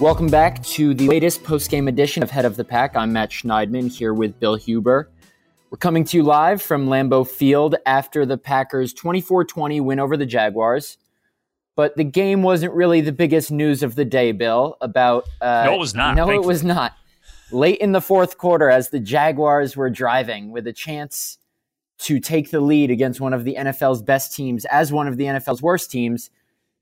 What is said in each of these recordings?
Welcome back to the latest post-game edition of Head of the Pack. I'm Matt Schneidman here with Bill Huber. We're coming to you live from Lambeau Field after the Packers' 24-20 win over the Jaguars. But the game wasn't really the biggest news of the day, Bill. About uh, no, it was not. No, Thank it was not. Late in the fourth quarter, as the Jaguars were driving with a chance to take the lead against one of the NFL's best teams, as one of the NFL's worst teams,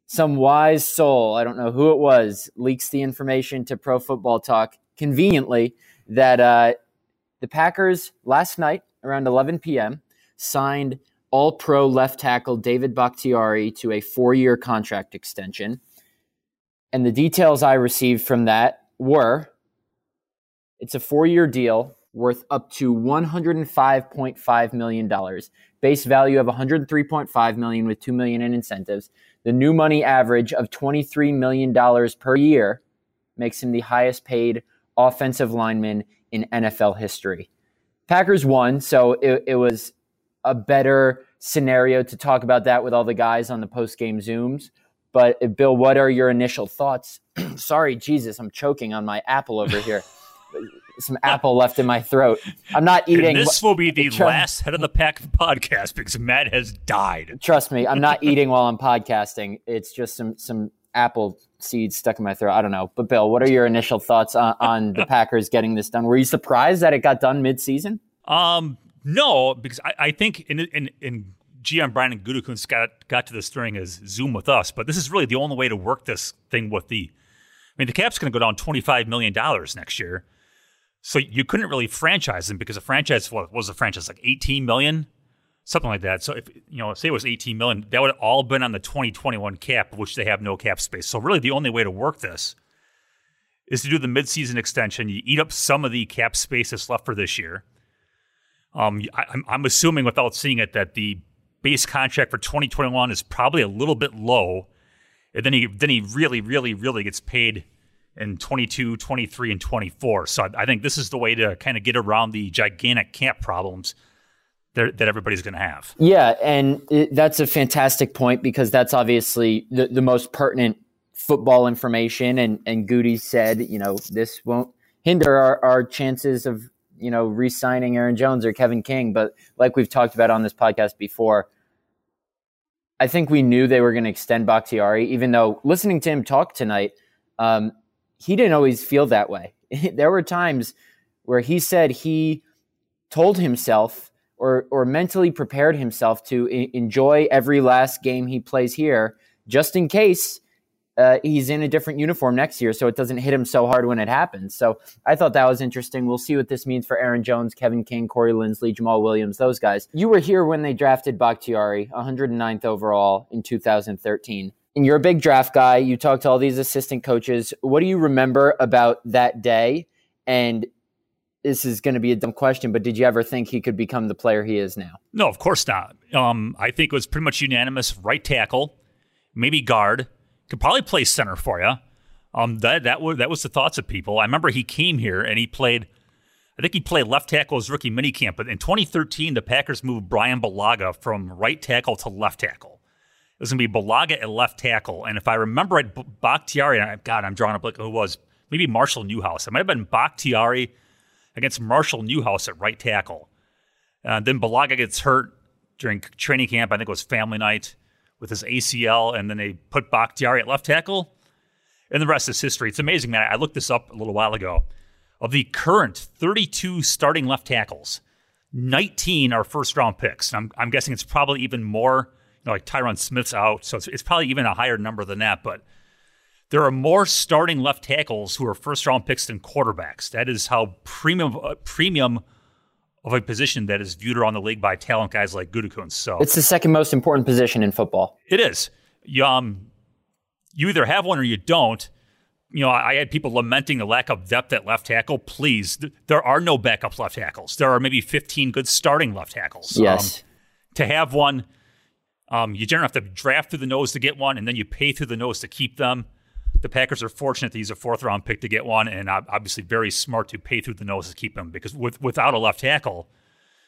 some wise soul, I don't know who it was, leaks the information to Pro Football Talk conveniently that uh, the Packers last night around 11 p.m. signed all pro left tackle David Bakhtiari to a four year contract extension. And the details I received from that were it's a four year deal worth up to $105.5 million, base value of 103.5 million with 2 million in incentives. The new money average of $23 million per year makes him the highest paid offensive lineman in NFL history. Packers won, so it, it was a better scenario to talk about that with all the guys on the post game Zooms. But uh, Bill, what are your initial thoughts? Sorry, Jesus, I'm choking on my apple over here. Some apple left in my throat. I'm not eating. And this will be the tr- last head of the pack podcast because Matt has died. Trust me, I'm not eating while I'm podcasting. It's just some some apple seeds stuck in my throat. I don't know. But Bill, what are your initial thoughts on, on the Packers getting this done? Were you surprised that it got done mid-season? Um, no, because I, I think in in in GM Brian and Gutekunst got got to this during his Zoom with us, but this is really the only way to work this thing with the. I mean, the cap's going to go down twenty five million dollars next year. So you couldn't really franchise them because a franchise what was a franchise like 18 million, something like that. So if you know, say it was 18 million, that would have all been on the 2021 cap, which they have no cap space. So really, the only way to work this is to do the midseason extension. You eat up some of the cap space that's left for this year. Um, I, I'm, assuming without seeing it that the base contract for 2021 is probably a little bit low, and then he then he really, really, really gets paid in 22, 23, and 24. So I think this is the way to kind of get around the gigantic cap problems that, that everybody's going to have. Yeah, and it, that's a fantastic point because that's obviously the, the most pertinent football information. And, and Goody said, you know, this won't hinder our, our chances of, you know, re signing Aaron Jones or Kevin King. But like we've talked about on this podcast before, I think we knew they were going to extend Bakhtiari, even though listening to him talk tonight, um, he didn't always feel that way. there were times where he said he told himself or or mentally prepared himself to I- enjoy every last game he plays here, just in case uh, he's in a different uniform next year, so it doesn't hit him so hard when it happens. So I thought that was interesting. We'll see what this means for Aaron Jones, Kevin King, Corey Linsley, Jamaal Williams, those guys. You were here when they drafted Bakhtiari, 109th overall in 2013 and you're a big draft guy. You talk to all these assistant coaches. What do you remember about that day? And this is going to be a dumb question, but did you ever think he could become the player he is now? No, of course not. Um, I think it was pretty much unanimous. Right tackle, maybe guard, could probably play center for you. Um, that that was that was the thoughts of people. I remember he came here and he played. I think he played left tackle his rookie minicamp, but in 2013, the Packers moved Brian Bulaga from right tackle to left tackle. It was going to be Bulaga at left tackle. And if I remember right, Bakhtiari, God, I'm drawing a blank who was, maybe Marshall Newhouse. It might have been Bakhtiari against Marshall Newhouse at right tackle. Uh, then Bulaga gets hurt during training camp. I think it was family night with his ACL. And then they put Bakhtiari at left tackle. And the rest is history. It's amazing, man. I looked this up a little while ago. Of the current 32 starting left tackles, 19 are first round picks. I'm, I'm guessing it's probably even more know, like Tyron Smith's out, so it's, it's probably even a higher number than that. But there are more starting left tackles who are first round picks than quarterbacks. That is how premium uh, premium of a position that is viewed around the league by talent guys like Gutekunst. So it's the second most important position in football. It is. You, um, you either have one or you don't. You know, I, I had people lamenting the lack of depth at left tackle. Please, th- there are no backup left tackles. There are maybe 15 good starting left tackles. Yes. Um, to have one um, you generally have to draft through the nose to get one, and then you pay through the nose to keep them. The Packers are fortunate to use a fourth round pick to get one, and obviously very smart to pay through the nose to keep them because with, without a left tackle,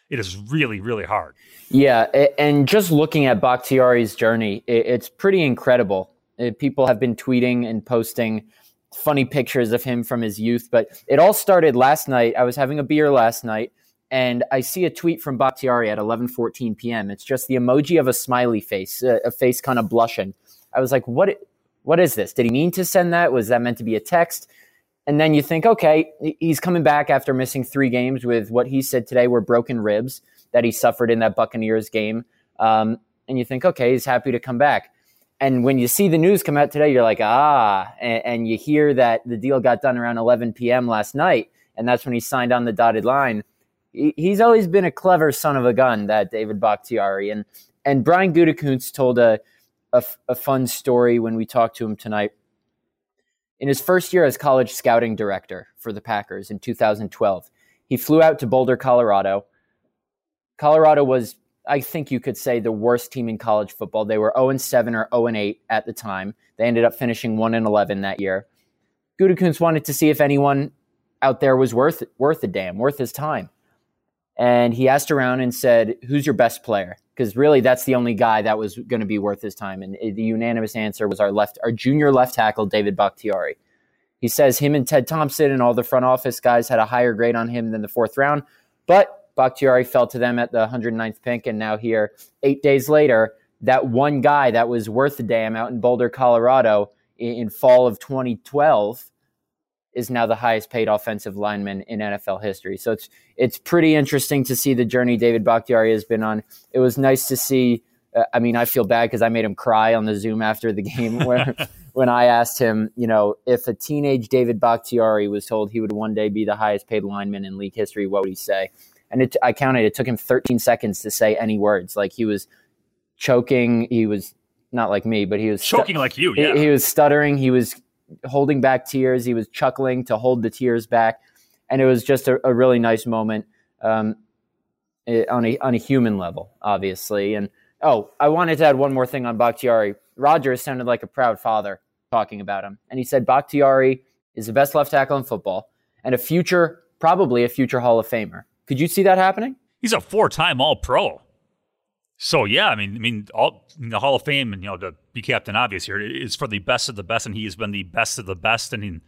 it is really, really hard. Yeah, and just looking at Bakhtiari's journey, it's pretty incredible. People have been tweeting and posting funny pictures of him from his youth. But it all started last night. I was having a beer last night, and I see a tweet from Bakhtiari at 11:14 p.m. It's just the emoji of a smiley face, a, a face kind of blushing. I was like, "What? What is this? Did he mean to send that? Was that meant to be a text?" And then you think, okay, he's coming back after missing three games with what he said today were broken ribs that he suffered in that Buccaneers game. Um, and you think, okay, he's happy to come back. And when you see the news come out today, you're like, ah, and, and you hear that the deal got done around 11 p.m. last night, and that's when he signed on the dotted line. He, he's always been a clever son of a gun, that David Bakhtiari. And and Brian Gutekunst told a, a, a fun story when we talked to him tonight. In his first year as college scouting director for the Packers in 2012, he flew out to Boulder, Colorado. Colorado was I think you could say the worst team in college football. They were 0 7 or 0 8 at the time. They ended up finishing 1 11 that year. Gutekunst wanted to see if anyone out there was worth worth a damn, worth his time. And he asked around and said, "Who's your best player?" Because really, that's the only guy that was going to be worth his time. And uh, the unanimous answer was our left, our junior left tackle, David Bakhtiari. He says him and Ted Thompson and all the front office guys had a higher grade on him than the fourth round, but Bakhtiari fell to them at the 109th pick, and now here, eight days later, that one guy that was worth a damn out in Boulder, Colorado, in, in fall of 2012, is now the highest paid offensive lineman in NFL history. So it's it's pretty interesting to see the journey David Bakhtiari has been on. It was nice to see. Uh, I mean, I feel bad because I made him cry on the Zoom after the game where when I asked him, you know, if a teenage David Bakhtiari was told he would one day be the highest paid lineman in league history, what would he say? and it, I counted. It took him 13 seconds to say any words. Like he was choking. He was not like me, but he was choking stu- like you. Yeah, he, he, was stuttering. He was holding back tears. He was chuckling to hold the tears back, and it was just a, a really nice moment um, on a on a human level, obviously. And oh, I wanted to add one more thing on Bakhtiari. Rodgers sounded like a proud father talking about him, and he said Bakhtiari is the best left tackle in football and a future, probably a future Hall of Famer. Could you see that happening? He's a four-time All-Pro. So yeah, I mean, I mean, all the Hall of Fame, and you know, to be captain obvious here is for the best of the best, and he has been the best of the best. And he,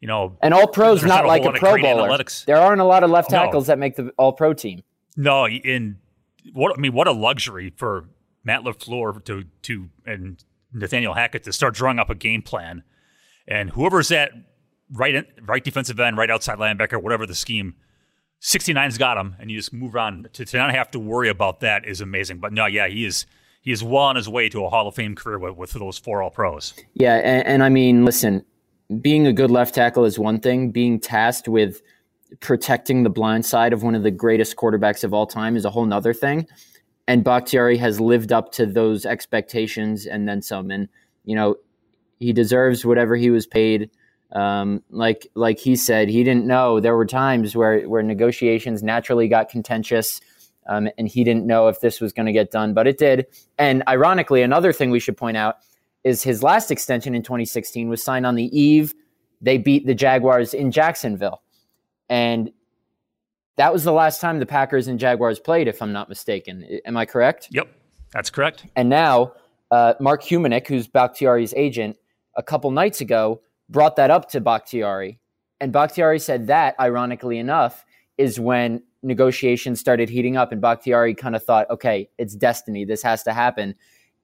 you know, and All Pros not, not like a Pro Bowler. Analytics. There aren't a lot of left tackles no. that make the All Pro team. No, in what I mean, what a luxury for Matt LaFleur to to and Nathaniel Hackett to start drawing up a game plan, and whoever's at right right defensive end, right outside linebacker, whatever the scheme 69's got him, and you just move on. To, to not have to worry about that is amazing. But no, yeah, he is he is well on his way to a Hall of Fame career with, with those four All Pros. Yeah, and, and I mean, listen, being a good left tackle is one thing. Being tasked with protecting the blind side of one of the greatest quarterbacks of all time is a whole nother thing. And Bakhtiari has lived up to those expectations and then some. And, you know, he deserves whatever he was paid. Um, like like he said, he didn't know. There were times where where negotiations naturally got contentious, um, and he didn't know if this was going to get done, but it did. And ironically, another thing we should point out is his last extension in 2016 was signed on the eve they beat the Jaguars in Jacksonville, and that was the last time the Packers and Jaguars played, if I'm not mistaken. Am I correct? Yep, that's correct. And now uh, Mark Humenik, who's Bakhtiari's agent, a couple nights ago brought that up to Bakhtiari. And Bakhtiari said that, ironically enough, is when negotiations started heating up. And Bakhtiari kind of thought, okay, it's destiny. This has to happen.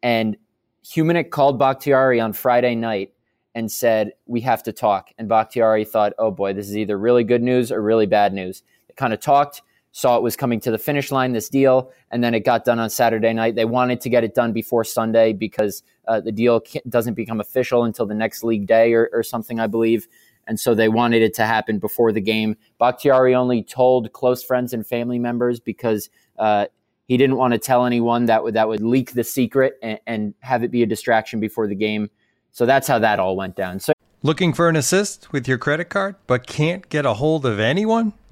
And Humenik called Bakhtiari on Friday night and said, we have to talk. And Bakhtiari thought, oh boy, this is either really good news or really bad news. They kind of talked, saw it was coming to the finish line, this deal, and then it got done on Saturday night. They wanted to get it done before Sunday because uh, the deal doesn't become official until the next league day or, or, something, I believe. And so they wanted it to happen before the game. Bakhtiari only told close friends and family members because uh, he didn't want to tell anyone that would that would leak the secret and, and have it be a distraction before the game. So that's how that all went down. So looking for an assist with your credit card, but can't get a hold of anyone.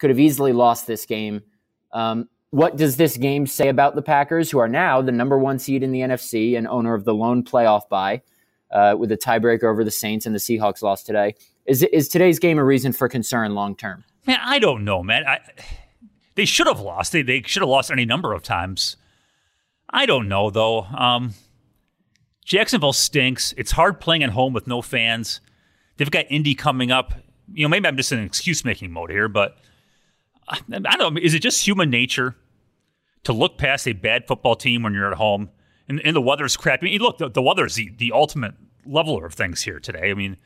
could have easily lost this game. Um, what does this game say about the Packers, who are now the number one seed in the NFC and owner of the lone playoff bye uh, with a tiebreaker over the Saints and the Seahawks lost today? Is, is today's game a reason for concern long term? Man, I don't know, man. I, they should have lost. They, they should have lost any number of times. I don't know, though. Um, Jacksonville stinks. It's hard playing at home with no fans. They've got Indy coming up. You know, maybe I'm just in excuse making mode here, but I don't know. Is it just human nature to look past a bad football team when you're at home and, and the weather's crap? I mean, look, the, the weather's the, the ultimate leveler of things here today. I mean,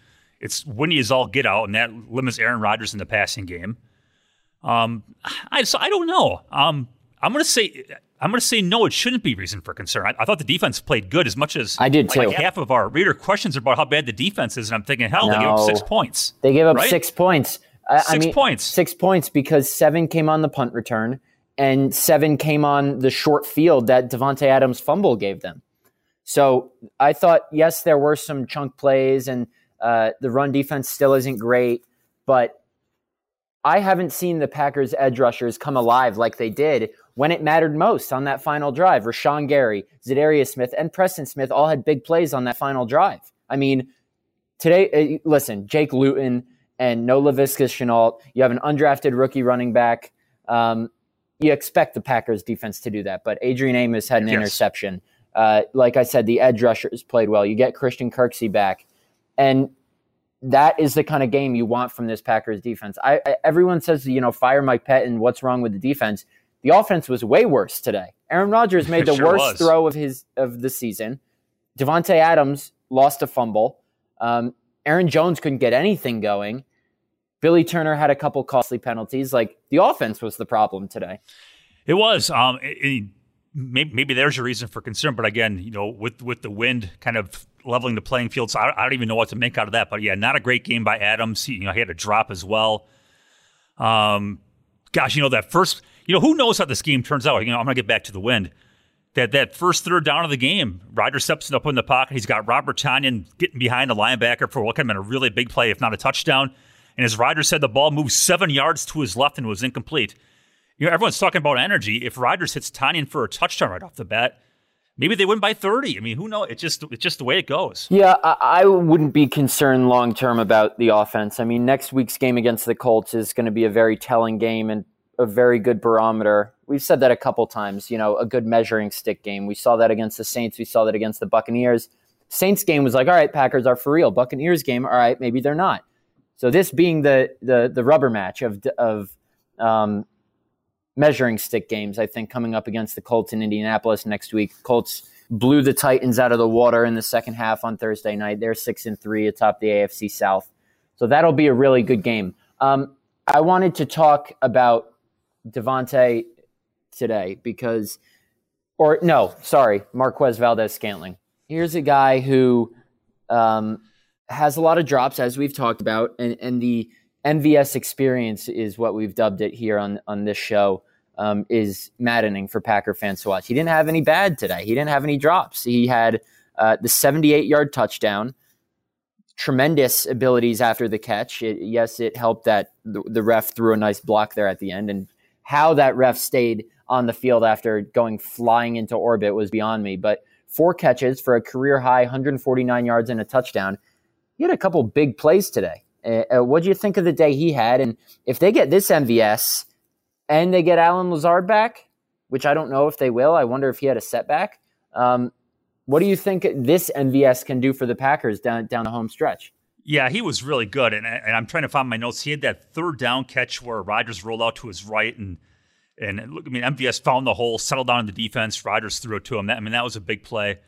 it's windy as all get out, and that limits Aaron Rodgers in the passing game. Um, I so I don't know. Um, I'm gonna say I'm gonna say no. It shouldn't be reason for concern. I, I thought the defense played good as much as I did too. Like half of our reader questions are about how bad the defense is, and I'm thinking, hell, no. they gave up six points. They gave up right? six points. Six I mean, points. Six points because seven came on the punt return, and seven came on the short field that Davante Adams fumble gave them. So I thought, yes, there were some chunk plays, and uh, the run defense still isn't great, but I haven't seen the Packers edge rushers come alive like they did when it mattered most on that final drive. Rashan Gary, Za'Darius Smith, and Preston Smith all had big plays on that final drive. I mean, today, uh, listen, Jake Luton and no Laviska Shenault. You have an undrafted rookie running back. Um, you expect the Packers defense to do that, but Adrian Amos had an yes. interception. Uh, like I said, the edge rushers played well. You get Christian Kirksey back, and that is the kind of game you want from this Packers defense. I, I, everyone says, you know, fire Mike Pettine. What's wrong with the defense? The offense was way worse today. Aaron Rodgers made the sure worst was. throw of his of the season. Davante Adams lost a fumble. Um, Aaron Jones couldn't get anything going. Billy Turner had a couple costly penalties. Like the offense was the problem today. It was. Um, it, it, maybe, maybe there's a reason for concern, but again, you know, with with the wind kind of leveling the playing field. So I, I, don't even know what to make out of that. But yeah, not a great game by Adams. He, you know, he had a drop as well. Um, gosh, you know that first. You know, who knows how this game turns out? You know, I'm gonna get back to the wind. That that first third down of the game, Ryder steps up in the pocket. He's got Robert Tonyan getting behind the linebacker for what could have been a really big play, if not a touchdown. And as Ryder said, the ball moved seven yards to his left and was incomplete. You know, everyone's talking about energy. If Rodgers hits Tonyan for a touchdown right off the bat, maybe they win by 30. I mean, who knows? It's just it's just the way it goes. Yeah, I, I wouldn't be concerned long term about the offense. I mean, next week's game against the Colts is going to be a very telling game and a very good barometer. We've said that a couple times, you know, a good measuring stick game. We saw that against the Saints, we saw that against the Buccaneers. Saints game was like, all right, Packers are for real. Buccaneers game, all right, maybe they're not. So this being the the the rubber match of of um, measuring stick games, I think coming up against the Colts in Indianapolis next week. Colts blew the Titans out of the water in the second half on Thursday night. They're six and three atop the AFC South, so that'll be a really good game. Um, I wanted to talk about Davante today because, or no, sorry, Marquez Valdes-Scantling. Here's a guy who um, has a lot of drops, as we've talked about, and, and the MVS experience is what we've dubbed it here on on this show. Um, is maddening for Packer fans to watch. He didn't have any bad today. He didn't have any drops. He had uh, the 78 yard touchdown, tremendous abilities after the catch. It, yes, it helped that the, the, ref threw a nice block there at the end, and how that ref stayed on the field after going flying into orbit was beyond me. But four catches for a career high 149 yards and a touchdown. He had a couple big plays today. Uh, uh what do you think of the day he had? And if they get this MVS and they get Allen Lazard back, which I don't know if they will, I wonder if he had a setback. Um, what do you think this MVS can do for the Packers down down the home stretch? Yeah, he was really good, and, and I'm trying to find my notes. He had that third down catch where Rodgers rolled out to his right, and and look, I mean, MVS found the hole, settled down in the defense. Rodgers threw it to him. That, I mean, that was a big play.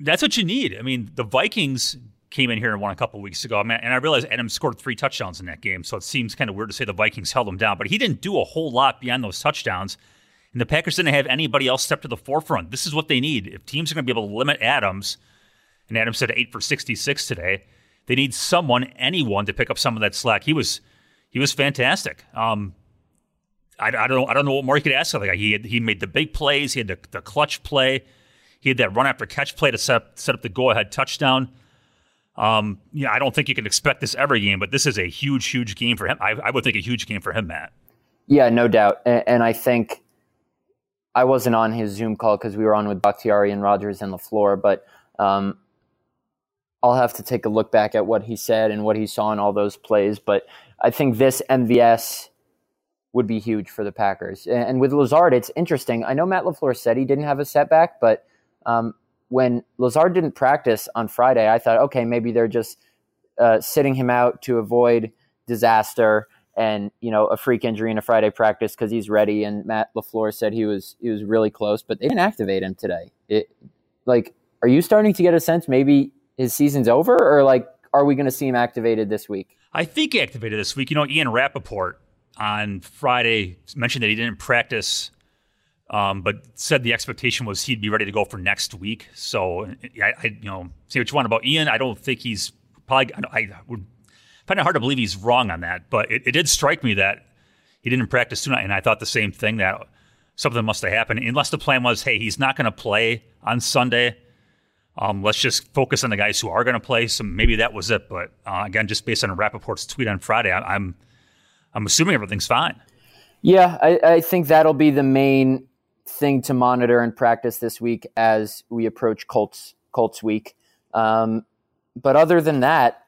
That's what you need. I mean, the Vikings came in here and won a couple weeks ago. and I realized Adams scored three touchdowns in that game, so it seems kind of weird to say the Vikings held him down. But he didn't do a whole lot beyond those touchdowns. And the Packers didn't have anybody else step to the forefront. This is what they need. If teams are going to be able to limit Adams, and Adams said eight for 66 today, they need someone, anyone, to pick up some of that slack. He was he was fantastic. Um, I, I, don't know. I don't know what more you could ask. Like he had, he made the big plays. He had the, the clutch play. He had that run after catch play to set, set up the go ahead touchdown. Um, yeah, I don't think you can expect this every game, but this is a huge, huge game for him. I, I would think a huge game for him, Matt. Yeah, no doubt. And, and I think I wasn't on his Zoom call because we were on with Bakhtiari and Rodgers and LaFleur, but um, I'll have to take a look back at what he said and what he saw in all those plays. But I think this MVS would be huge for the Packers. And with Lazard, it's interesting. I know Matt LaFleur said he didn't have a setback, but um, when Lazard didn't practice on Friday, I thought, okay, maybe they're just uh, sitting him out to avoid disaster and you know a freak injury in a Friday practice because he's ready. And Matt LaFleur said he was he was really close, but they didn't activate him today. It like, are you starting to get a sense maybe his season's over, or like, are we going to see him activated this week? I think he activated this week. You know, Ian Rapoport on Friday mentioned that he didn't practice, um, but said the expectation was he'd be ready to go for next week. So, I, I you know, say what you want about Ian. I don't think he's probably. I would find it hard to believe he's wrong on that, but it, it did strike me that he didn't practice tonight, and I thought the same thing that something must have happened. Unless the plan was, hey, he's not going to play on Sunday. Um, let's just focus on the guys who are going to play. So maybe that was it. But uh, again, just based on Rapoport's tweet on Friday, I, I'm I'm assuming everything's fine. Yeah, I, I think that'll be the main thing to monitor and practice this week as we approach Colts Colts week. Um, but other than that,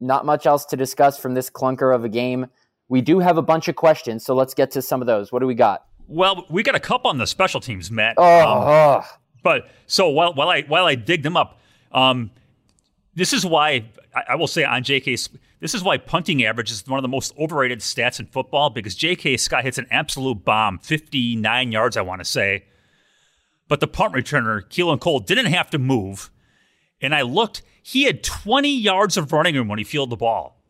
not much else to discuss from this clunker of a game. We do have a bunch of questions, so let's get to some of those. What do we got? Well, we got a couple on the special teams, Matt. Oh, um, oh. but so while while I while I dig them up, um, this is why I, I will say on J.K. This is why punting average is one of the most overrated stats in football because J.K. Scott hits an absolute bomb, 59 yards, I want to say. But the punt returner, Keelan Cole, didn't have to move. And I looked, he had 20 yards of running room when he fielded the ball.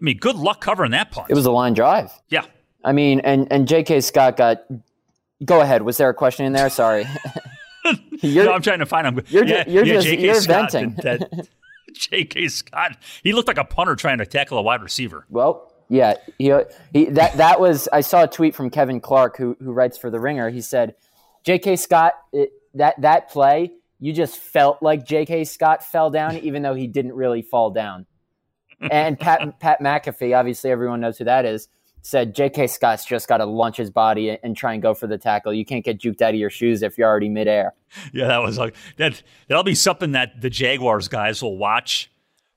I mean, good luck covering that punt. It was a line drive. Yeah. I mean, and, and J.K. Scott got. Go ahead. Was there a question in there? Sorry. no, I'm trying to find him. You're, yeah, you're yeah, just you're Scott venting. That, J.K. Scott, he looked like a punter trying to tackle a wide receiver. Well, yeah, he, he that that was. I saw a tweet from Kevin Clark, who who writes for the Ringer. He said, J.K. Scott, it, that that play you just felt like J.K. Scott fell down, even though he didn't really fall down. And Pat Pat McAfee, obviously everyone knows who that is, said J.K. Scott's just got to launch his body and try and go for the tackle. You can't get juked out of your shoes if you're already midair. Yeah, that was like that. That'll be something that the Jaguars guys will watch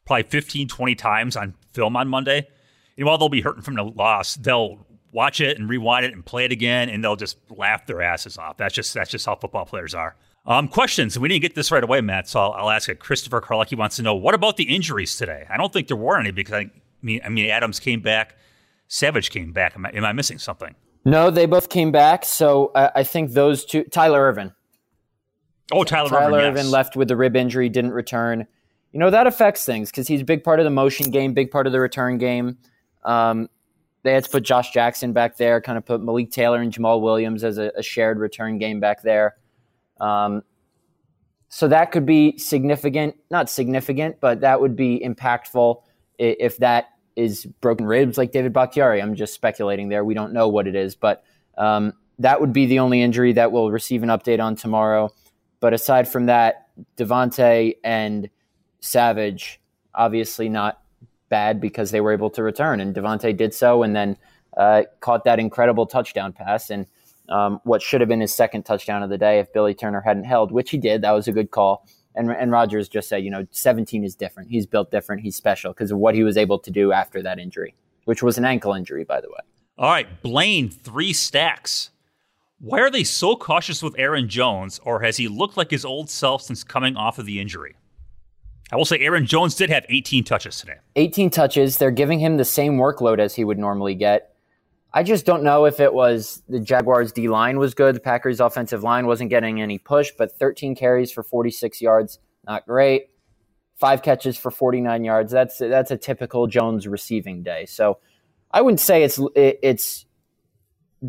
probably 15, 20 times on film on Monday. And while they'll be hurting from the loss, they'll watch it and rewind it and play it again, and they'll just laugh their asses off. That's just that's just how football players are. Um, questions. We didn't get this right away, Matt. So I'll, I'll ask it. Christopher Karlecki wants to know what about the injuries today? I don't think there were any because I mean, I mean, Adams came back, Savage came back. Am I, am I missing something? No, they both came back. So uh, I think those two. Tyler Ervin. Oh, Tyler, Ervin. Tyler Ervin, yes. left with the rib injury, didn't return. You know that affects things because he's a big part of the motion game, big part of the return game. Um, they had to put Josh Jackson back there, kind of put Malik Taylor and Jamaal Williams as a, a shared return game back there. Um, so that could be significant, not significant, but that would be impactful if that is broken ribs like David Bakhtiari. I'm just speculating there. We don't know what it is, but um, that would be the only injury that we'll receive an update on tomorrow. But aside from that, Davante and Savage, obviously not bad because they were able to return, and Davante did so, and then uh, caught that incredible touchdown pass. And um, what should have been his second touchdown of the day if Billy Turner hadn't held, which he did. That was a good call. And, and Rodgers just said, you know, 17 is different. He's built different. He's special because of what he was able to do after that injury, which was an ankle injury, by the way. All right, Blaine, three stacks. Why are they so cautious with Aaron Jones, or has he looked like his old self since coming off of the injury? I will say Aaron Jones did have 18 touches today. 18 touches. They're giving him the same workload as he would normally get. I just don't know if it was the Jaguars' D line was good. The Packers' offensive line wasn't getting any push, but 13 carries for 46 yards, not great. Five catches for 49 yards. That's that's a typical Jones receiving day. So I wouldn't say it's it, it's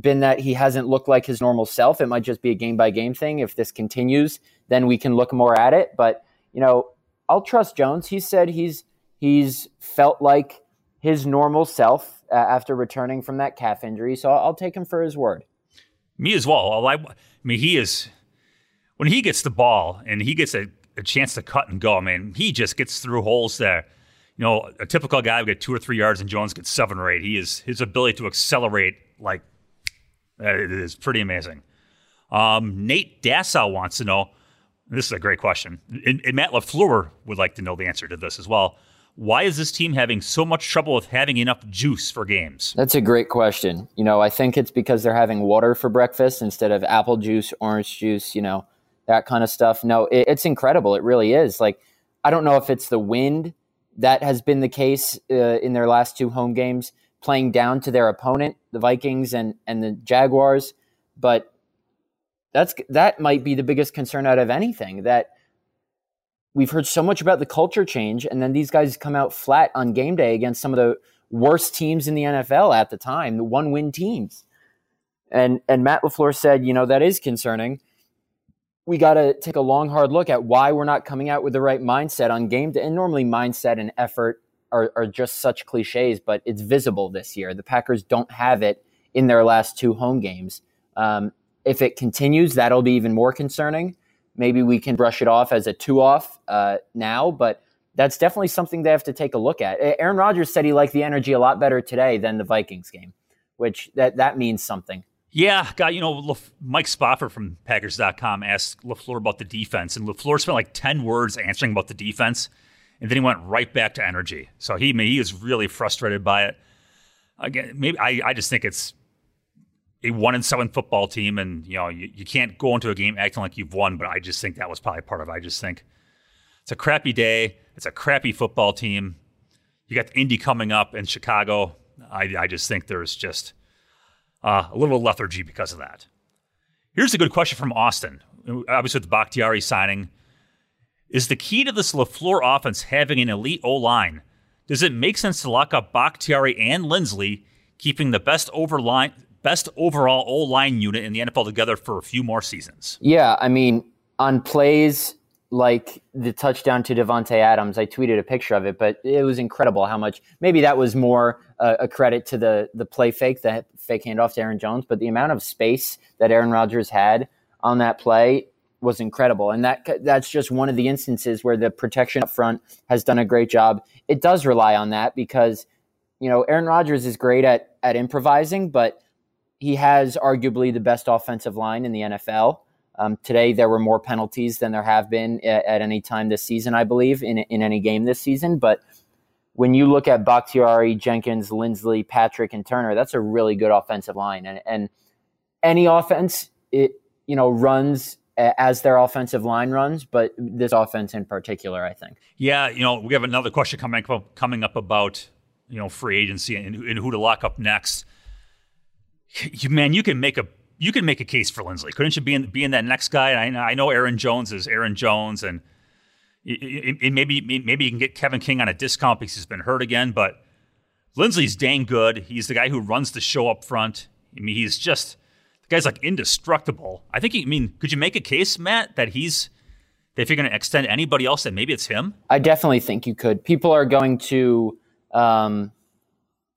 been that he hasn't looked like his normal self. It might just be a game by game thing. If this continues, then we can look more at it. But you know, I'll trust Jones. He said he's he's felt like his normal self uh, after returning from that calf injury. So I'll, I'll take him for his word. Me as well. I, I mean, he is when he gets the ball and he gets a a chance to cut and go. I mean, he just gets through holes there. You know, a typical guy would get two or three yards, and Jones gets seven or eight. He is his ability to accelerate like it is pretty amazing. Um, Nate Dassau wants to know. This is a great question, and, and Matt Lafleur would like to know the answer to this as well. Why is this team having so much trouble with having enough juice for games? That's a great question. You know, I think it's because they're having water for breakfast instead of apple juice, orange juice, you know, that kind of stuff. No, it, it's incredible. It really is. Like, I don't know if it's the wind that has been the case uh, in their last two home games, playing down to their opponent, the Vikings and and the Jaguars, but that's that might be the biggest concern out of anything that we've heard so much about the culture change, and then these guys come out flat on game day against some of the worst teams in the NFL at the time, the one win teams. And and Matt LaFleur said, you know, that is concerning. We got to take a long, hard look at why we're not coming out with the right mindset on game day. And normally, mindset and effort are, are just such cliches, but it's visible this year. The Packers don't have it in their last two home games. Um, if it continues, that'll be even more concerning maybe we can brush it off as a two off uh, now, but that's definitely something they have to take a look at. Aaron Rodgers said he liked the energy a lot better today than the Vikings game, which that, that means something. Yeah, got you know, Mike Spofford from Packers.com asked LaFleur about the defense, and LaFleur spent like 10 words answering about the defense, and then he went right back to energy. So he, he is really frustrated by it. Again, maybe I, I just think it's a one and seven football team, and you know you, you can't go into a game acting like you've won. But I just think that was probably part of it. I just think it's a crappy day. It's a crappy football team. You got Indy coming up in Chicago. I, I just think there's just uh, a little lethargy because of that. Here's a good question from Austin. Obviously, with the Bakhtiari signing, is the key to this LaFleur offense having an elite O line? Does it make sense to lock up Bakhtiari and Linsley, keeping the best over line, best overall O line unit in the NFL together for a few more seasons. Yeah, I mean, on plays like the touchdown to Davante Adams, I tweeted a picture of it, but it was incredible how much. Maybe that was more uh, a credit to the the play fake, the fake handoff to Aaron Jones, but the amount of space that Aaron Rodgers had on that play was incredible, and that that's just one of the instances where the protection up front has done a great job. It does rely on that because you know Aaron Rodgers is great at at improvising, but he has arguably the best offensive line in the NFL. Um, today, there were more penalties than there have been at, at, any time this season, I believe, in, in any game this season. But when you look at Bakhtiari, Jenkins, Linsley, Patrick, and Turner, that's a really good offensive line. And, and any offense, it you know runs as their offensive line runs, but this offense in particular, I think. Yeah, you know, we have another question coming up, coming up about you know free agency and, and who to lock up next you, man, you can make a you can make a case for Linsley, couldn't you? be in be in that next guy, I, I know Aaron Jones is Aaron Jones, and it, it, maybe maybe you can get Kevin King on a discount because he's been hurt again. But Linsley's dang good. He's the guy who runs the show up front. I mean, he's just the guy's like indestructible. I think. He, I mean, could you make a case, Matt, that he's that if you're going to extend anybody else, that maybe it's him? I definitely think you could. People are going to. Um,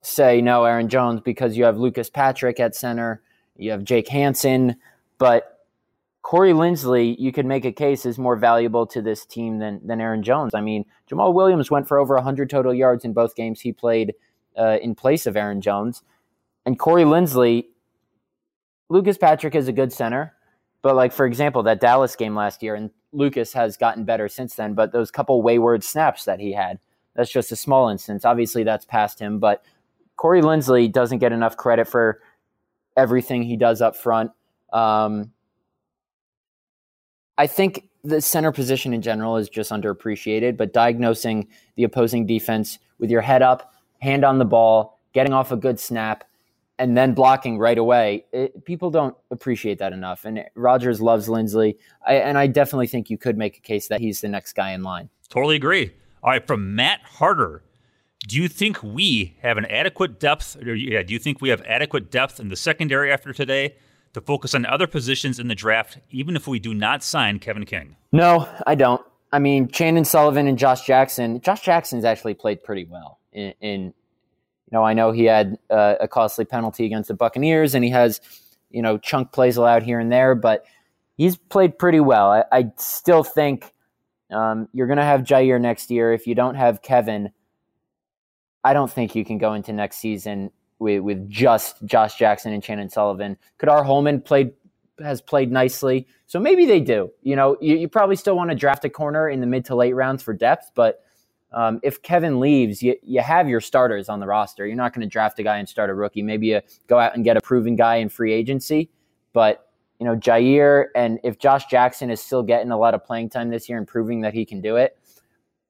say no, Aaron Jones, because you have Lucas Patrick at center, you have Jake Hanson, but Corey Linsley, you could make a case is more valuable to this team than than Aaron Jones. I mean, Jamaal Williams went for over 100 total yards in both games he played uh, in place of Aaron Jones, and Corey Linsley. Lucas Patrick is a good center, but like for example, that Dallas game last year, and Lucas has gotten better since then. But those couple wayward snaps that he had, that's just a small instance. Obviously, that's past him, but Corey Linsley doesn't get enough credit for everything he does up front. Um, I think the center position in general is just underappreciated, but diagnosing the opposing defense with your head up, hand on the ball, getting off a good snap, and then blocking right away, it, people don't appreciate that enough. And Rodgers loves Linsley, I, and I definitely think you could make a case that he's the next guy in line. Totally agree. All right, from Matt Harder. Do you think we have an adequate depth? Or, yeah, do you think we have adequate depth in the secondary after today to focus on other positions in the draft, even if we do not sign Kevin King? No, I don't. I mean, Chandon Sullivan and Josh Jackson. Josh Jackson's actually played pretty well. In, in you know, I know he had uh, a costly penalty against the Buccaneers, and he has, you know, chunk plays allowed here and there, but he's played pretty well. I, I still think Um, you're going to have Jaire next year. If you don't have Kevin, I don't think you can go into next season with, with just Josh Jackson and Chandon Sullivan. Ka'dar Hollman played has played nicely, so maybe they do. You know, you, you probably still want to draft a corner in the mid to late rounds for depth, but um, if Kevin leaves, you, you have your starters on the roster. You're not going to draft a guy and start a rookie. Maybe you go out and get a proven guy in free agency, but you know, Jaire and if Josh Jackson is still getting a lot of playing time this year and proving that he can do it,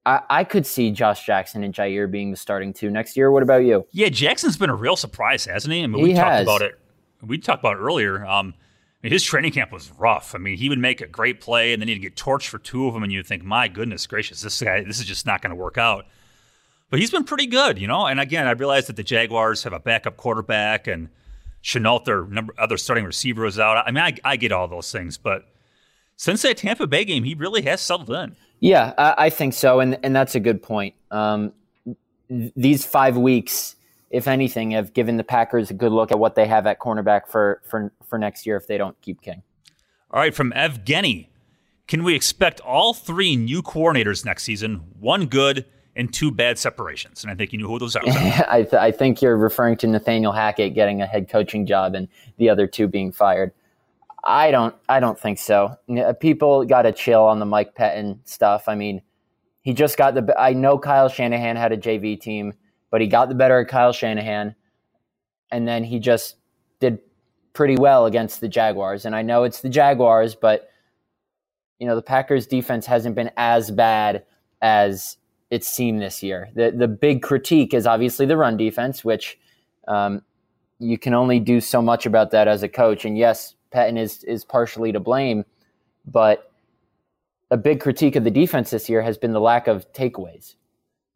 I, I could see Josh Jackson and Jaire being the starting two next year. What about you? Yeah, Jackson's been a real surprise, hasn't he? I mean, He we talked about it. We talked about it earlier. Um, I mean, his training camp was rough. I mean, he would make a great play, and then he'd get torched for two of them, and you'd think, "My goodness gracious, this guy, this is just not going to work out." But he's been pretty good, you know. And again, I realize that the Jaguars have a backup quarterback, and Shenault, their number other starting receiver, is out. I mean, I, I get all those things, but since that Tampa Bay game, he really has settled in. Yeah, I, I think so, and and that's a good point. Um, th- these five weeks, if anything, have given the Packers a good look at what they have at cornerback for for for next year if they don't keep King. All right, from Evgeny, can we expect all three new coordinators next season? One good and two bad separations, and I think you knew who those are. I, th- I think you're referring to Nathaniel Hackett getting a head coaching job and the other two being fired. I don't. I don't think so. People got to chill on the Mike Pettine stuff. I mean, he just got the. I know Kyle Shanahan had a JV team, but he got the better of Kyle Shanahan, and then he just did pretty well against the Jaguars. And I know it's the Jaguars, but you know the Packers defense hasn't been as bad as it seemed this year. The the big critique is obviously the run defense, which um, you can only do so much about that as a coach. And yes, Patton is is partially to blame, but a big critique of the defense this year has been the lack of takeaways.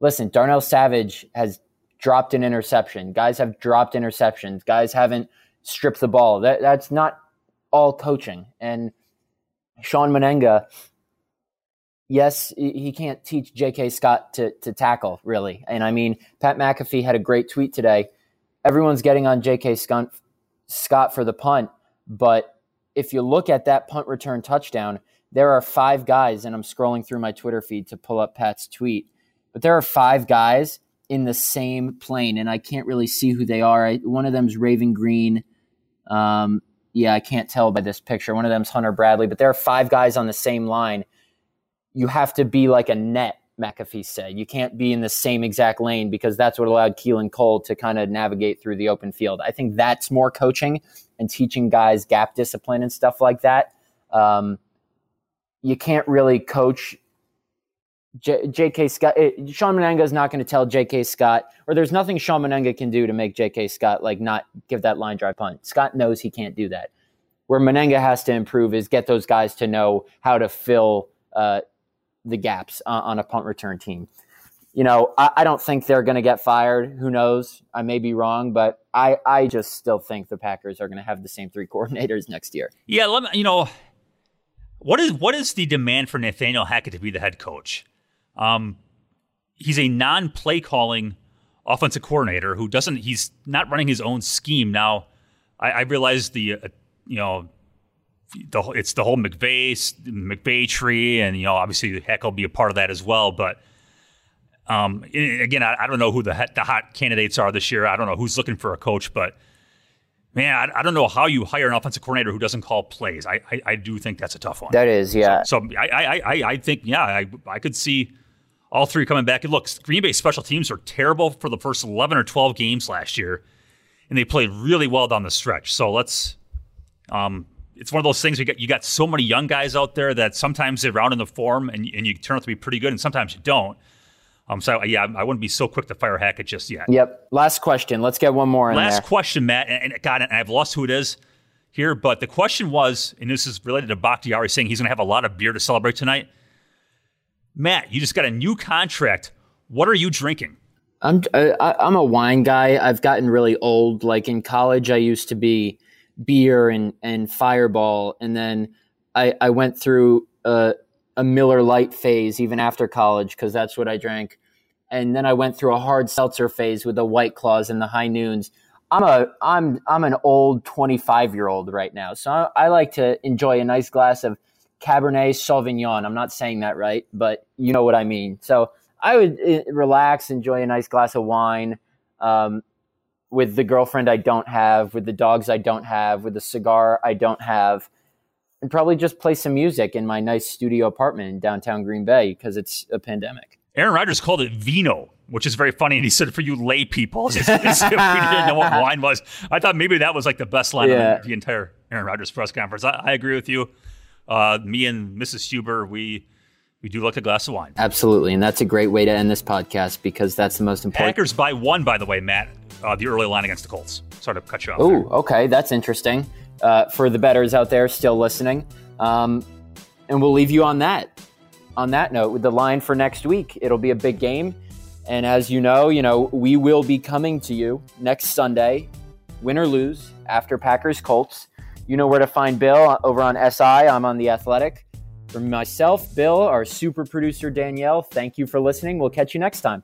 Listen, Darnell Savage has dropped an interception. Guys have dropped interceptions. Guys haven't stripped the ball. That that's not all coaching. And Shawn Mennenga, yes, he can't teach J.K. Scott to to tackle really. And I mean, Pat McAfee had a great tweet today. Everyone's getting on J.K. Scott for the punt, but if you look at that punt return touchdown, there are five guys, and I'm scrolling through my Twitter feed to pull up Pat's tweet, but there are five guys in the same plane, and I can't really see who they are. I, one of them's Raven Greene. Um, yeah, I can't tell by this picture. One of them's Hunter Bradley, but there are five guys on the same line. You have to be like a net, McAfee said. You can't be in the same exact lane because that's what allowed Keelan Cole to kind of navigate through the open field. I think that's more coaching and teaching guys gap discipline and stuff like that. Um, you can't really coach J.K. Scott. eh, Shawn Mennenga is not going to tell J.K. Scott, or there's nothing Shawn Mennenga can do to make J.K. Scott like not give that line drive punt. Scott knows he can't do that. Where Mennenga has to improve is get those guys to know how to fill uh, the gaps on, on a punt return team. You know, I, I don't think they're going to get fired. Who knows? I may be wrong, but I, I just still think the Packers are going to have the same three coordinators next year. Yeah, let me, you know, what is what is the demand for Nathaniel Hackett to be the head coach? Um, he's a non-play calling offensive coordinator who doesn't. He's not running his own scheme now. I, I realize the uh, you know the it's the whole McVay McVay tree, and you know obviously Heck will be a part of that as well. But um, again, I, I don't know who the the hot candidates are this year. I don't know who's looking for a coach, but man, I, I don't know how you hire an offensive coordinator who doesn't call plays. I I, I do think that's a tough one. That is, yeah. So I, I, I, I think, yeah, I, I could see all three coming back. And look, Green Bay special teams are terrible for the first 11 or 12 games last year, and they played really well down the stretch. So let's, um, it's one of those things you got, you got so many young guys out there that sometimes they round in the form and, and you turn out to be pretty good, and sometimes you don't. Um, so yeah, I wouldn't be so quick to fire Hackett just yet. Yep. Last question. Let's get one more in Last there. question, Matt, and, and God, and I've lost who it is here, but the question was, and this is related to Bakhtiari saying he's going to have a lot of beer to celebrate tonight. Matt, you just got a new contract. What are you drinking? I'm I, I'm a wine guy. I've gotten really old. Like in college, I used to be beer and and Fireball, and then I I went through a, a Miller Lite phase even after college because that's what I drank, and then I went through a hard seltzer phase with the White Claws and the High Noons. I'm a I'm I'm an old 25 year old right now, so I, I like to enjoy a nice glass of Cabernet Sauvignon. I'm not saying that right, but you know what I mean. So I would uh, relax, enjoy a nice glass of wine um, with the girlfriend I don't have, with the dogs I don't have, with the cigar I don't have, and probably just play some music in my nice studio apartment in downtown Green Bay because it's a pandemic. Aaron Rodgers called it vino, which is very funny. And he said, for you lay people, if we didn't know what wine was. I thought maybe that was like the best line yeah. of the entire Aaron Rodgers press conference. I, I agree with you. Uh, me and Mrs. Huber, we we do like a glass of wine. Absolutely, and that's a great way to end this podcast because that's the most important. Packers by one, by the way, Matt. Uh, the early line against the Colts. Sorry to cut you off. Oh, okay, that's interesting. Uh, for the betters out there still listening, um, and we'll leave you on that. On that note, with the line for next week, it'll be a big game, and as you know, you know we will be coming to you next Sunday, win or lose, after Packers Colts. You know where to find Bill over on SI. I'm on the Athletic. For myself, Bill, our super producer Danielle, thank you for listening. We'll catch you next time.